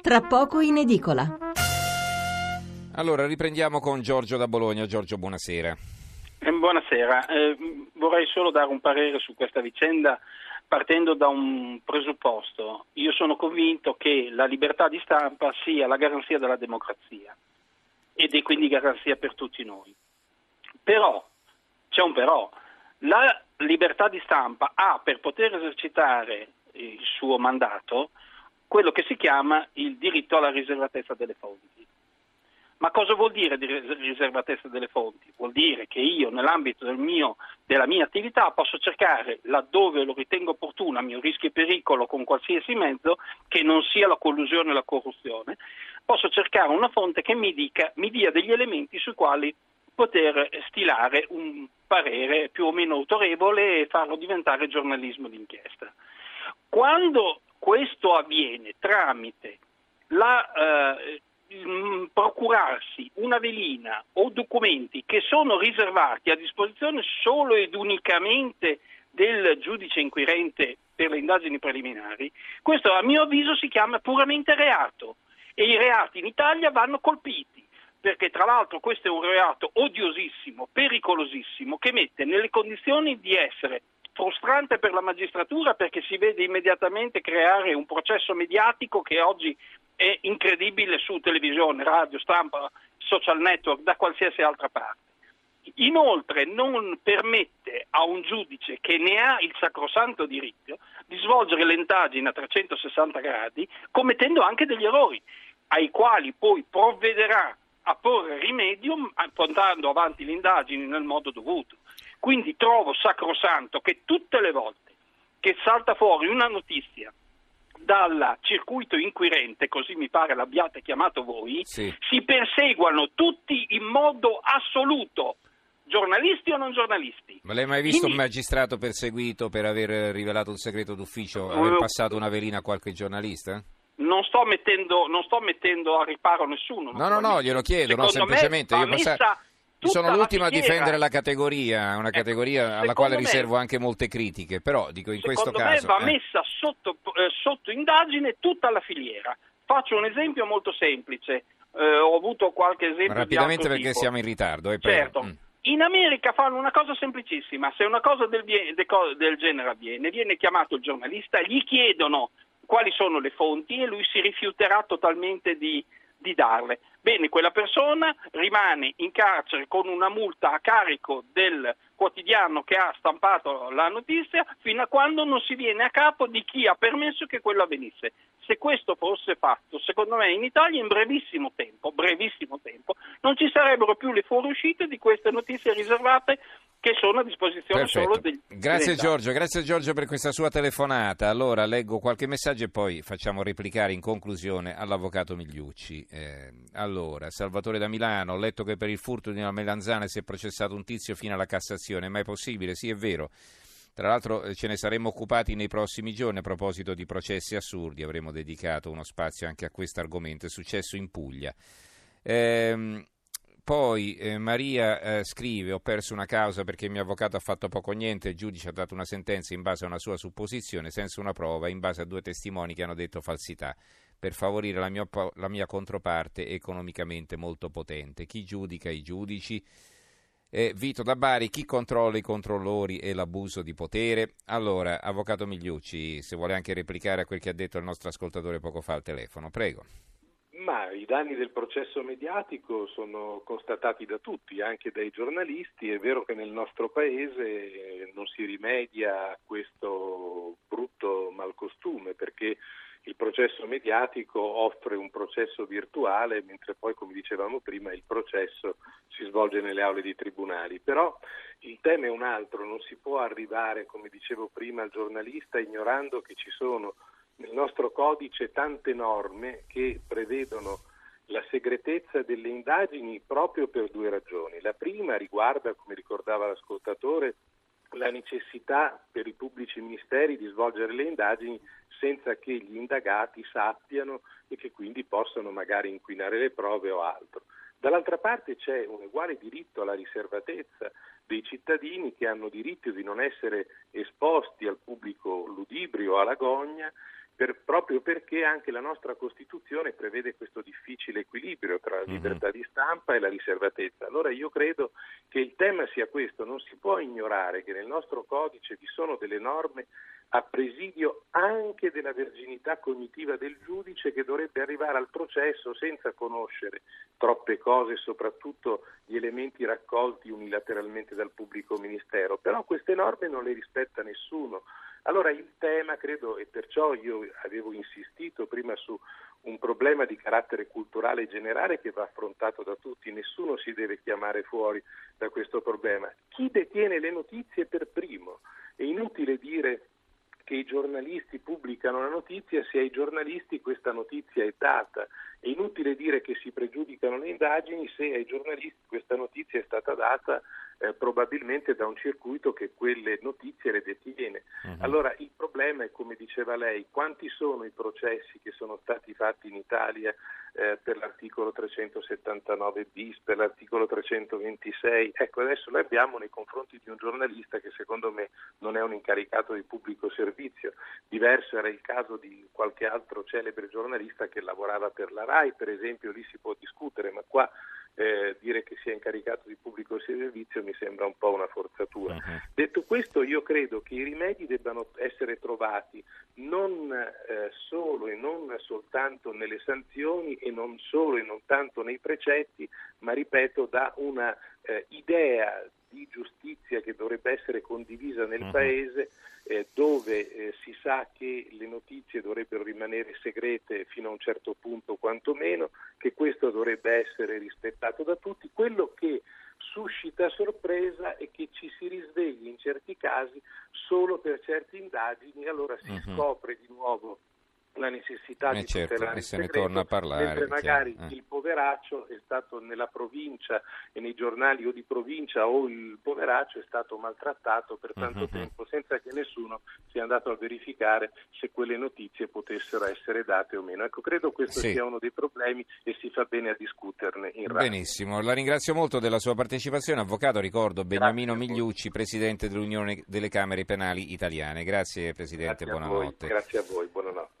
tra poco in edicola. Allora, riprendiamo con Giorgio da Bologna. Giorgio, buonasera. Eh, buonasera, eh, vorrei solo dare un parere su questa vicenda partendo da un presupposto. Io sono convinto che la libertà di stampa sia la garanzia della democrazia ed è quindi garanzia per tutti noi. Però, c'è un però, la libertà di stampa ha per poter esercitare il suo mandato quello che si chiama il diritto alla riservatezza delle fonti. Ma cosa vuol dire di riservatezza delle fonti? Vuol dire che io nell'ambito del mio, della mia attività posso cercare, laddove lo ritengo opportuno, a mio rischio e pericolo, con qualsiasi mezzo, che non sia la collusione e la corruzione, posso cercare una fonte che mi, dica, mi dia degli elementi sui quali poter stilare un parere più o meno autorevole e farlo diventare giornalismo d'inchiesta. Quando questo avviene tramite la, eh, procurarsi una velina o documenti che sono riservati a disposizione solo ed unicamente del giudice inquirente per le indagini preliminari, questo a mio avviso si chiama puramente reato e i reati in Italia vanno colpiti perché tra l'altro questo è un reato odiosissimo, pericolosissimo, che mette nelle condizioni di essere frustrante per la magistratura perché si vede immediatamente creare un processo mediatico che oggi è incredibile su televisione, radio, stampa, social network, da qualsiasi altra parte. Inoltre non permette a un giudice che ne ha il sacrosanto diritto di svolgere l'indagine a 360 gradi commettendo anche degli errori ai quali poi provvederà a porre rimedio portando avanti le indagini nel modo dovuto. Quindi trovo sacrosanto che tutte le volte che salta fuori una notizia dal circuito inquirente, così mi pare l'abbiate chiamato voi, sì. si perseguano tutti in modo assoluto, giornalisti o non giornalisti. Ma lei mai visto Quindi... un magistrato perseguito per aver rivelato un segreto d'ufficio, aver uh, passato una velina a qualche giornalista? Non sto, mettendo, non sto mettendo a riparo nessuno. No, no, no, glielo chiedo, no, semplicemente. Io messa... Passa sono l'ultimo a difendere la categoria, una ecco, categoria alla quale me, riservo anche molte critiche, però dico in questo caso... Secondo me va eh. messa sotto, eh, sotto, indagine tutta la filiera. Faccio un esempio molto semplice, eh, ho avuto qualche esempio Rapidamente perché tipo. siamo in ritardo. Eh, certo. Mm. In America fanno una cosa semplicissima, se una cosa del, del genere avviene, viene chiamato il giornalista, gli chiedono quali sono le fonti e lui si rifiuterà totalmente di, di darle. Bene, quella persona rimane in carcere con una multa a carico del quotidiano che ha stampato la notizia fino a quando non si viene a capo di chi ha permesso che quello avvenisse. Se questo fosse fatto, secondo me in Italia in brevissimo tempo, brevissimo tempo, non ci sarebbero più le fuoriuscite di queste notizie riservate che sono a disposizione Perfetto. solo degli Grazie Giorgio, grazie Giorgio per questa sua telefonata. Allora leggo qualche messaggio e poi facciamo replicare in conclusione all'avvocato Migliucci. Eh, allora, Salvatore da Milano, ho letto che per il furto di una melanzana si è processato un tizio fino alla Cassazione, ma è possibile? Sì, è vero. Tra l'altro eh, ce ne saremmo occupati nei prossimi giorni a proposito di processi assurdi, avremo dedicato uno spazio anche a questo argomento, è successo in Puglia. Ehm, poi eh, Maria eh, scrive: Ho perso una causa perché il mio avvocato ha fatto poco niente. Il giudice ha dato una sentenza in base a una sua supposizione, senza una prova, in base a due testimoni che hanno detto falsità, per favorire la mia, la mia controparte economicamente molto potente. Chi giudica i giudici? Eh, Vito da Bari, chi controlla i controllori e l'abuso di potere? Allora, avvocato Migliucci, se vuole anche replicare a quel che ha detto il nostro ascoltatore poco fa al telefono, prego. Ma i danni del processo mediatico sono constatati da tutti, anche dai giornalisti. È vero che nel nostro paese non si rimedia a questo brutto malcostume perché il processo mediatico offre un processo virtuale, mentre poi, come dicevamo prima, il processo si svolge nelle aule di tribunali. Però il tema è un altro, non si può arrivare, come dicevo prima, al giornalista ignorando che ci sono nel nostro codice tante norme che prevedono la segretezza delle indagini proprio per due ragioni. La prima riguarda, come ricordava l'ascoltatore, la necessità per i pubblici ministeri di svolgere le indagini senza che gli indagati sappiano e che quindi possano magari inquinare le prove o altro. Dall'altra parte c'è un uguale diritto alla riservatezza dei cittadini che hanno diritto di non essere esposti al pubblico ludibrio alla gogna per, proprio perché anche la nostra Costituzione prevede questo difficile equilibrio tra la mhm. libertà di stampa e la riservatezza. Allora io credo che il tema sia questo, non si può ignorare che nel nostro codice vi sono delle norme a presidio anche della verginità cognitiva del giudice che dovrebbe arrivare al processo senza conoscere troppe cose, soprattutto gli elementi raccolti unilateralmente dal pubblico ministero. Però queste norme non le rispetta nessuno. Allora il tema, credo, e perciò io avevo insistito prima su un problema di carattere culturale generale che va affrontato da tutti, nessuno si deve chiamare fuori da questo problema. Chi detiene le notizie per primo? È inutile dire che i giornalisti pubblicano la notizia se ai giornalisti questa notizia è data. È inutile dire che si pregiudicano le indagini se ai giornalisti questa notizia è stata data eh, probabilmente da un circuito che quelle notizie le detiene. Uh-huh. Allora il problema è, come diceva lei, quanti sono i processi che sono stati fatti in Italia eh, per l'articolo 379 bis, per l'articolo 326? Ecco, adesso noi abbiamo nei confronti di un giornalista che secondo me non è un incaricato di pubblico servizio. Diverso era il caso di qualche altro celebre giornalista che lavorava per la RAI, per esempio, lì si può discutere, ma qua eh, dire che sia incaricato di pubblico servizio mi sembra un po' una forzatura. Uh-huh. Detto questo, io credo che i rimedi debbano essere trovati non eh, solo e non soltanto nelle sanzioni e non solo e non tanto nei precetti, ma ripeto da una eh, idea di giustizia che dovrebbe essere condivisa nel uh-huh. Paese eh, dove eh, si sa che le notizie dovrebbero rimanere segrete fino a un certo punto quantomeno, che questo dovrebbe essere rispettato da tutti. Quello che suscita sorpresa è che ci si risvegli in certi casi solo per certe indagini allora si uh-huh. scopre di nuovo la necessità eh di certo, tutelare se ne torna a parlare, mentre magari eh. il poveraccio è stato nella provincia e nei giornali o di provincia o il poveraccio è stato maltrattato per tanto uh-huh. tempo senza che nessuno sia andato a verificare se quelle notizie potessero essere date o meno. Ecco, credo questo sì. sia uno dei problemi e si fa bene a discuterne in radio. Benissimo, la ringrazio molto della sua partecipazione. Avvocato, ricordo Beniamino Migliucci, Presidente dell'Unione delle Camere Penali Italiane. Grazie Presidente, Grazie buonanotte. Grazie a voi, buonanotte.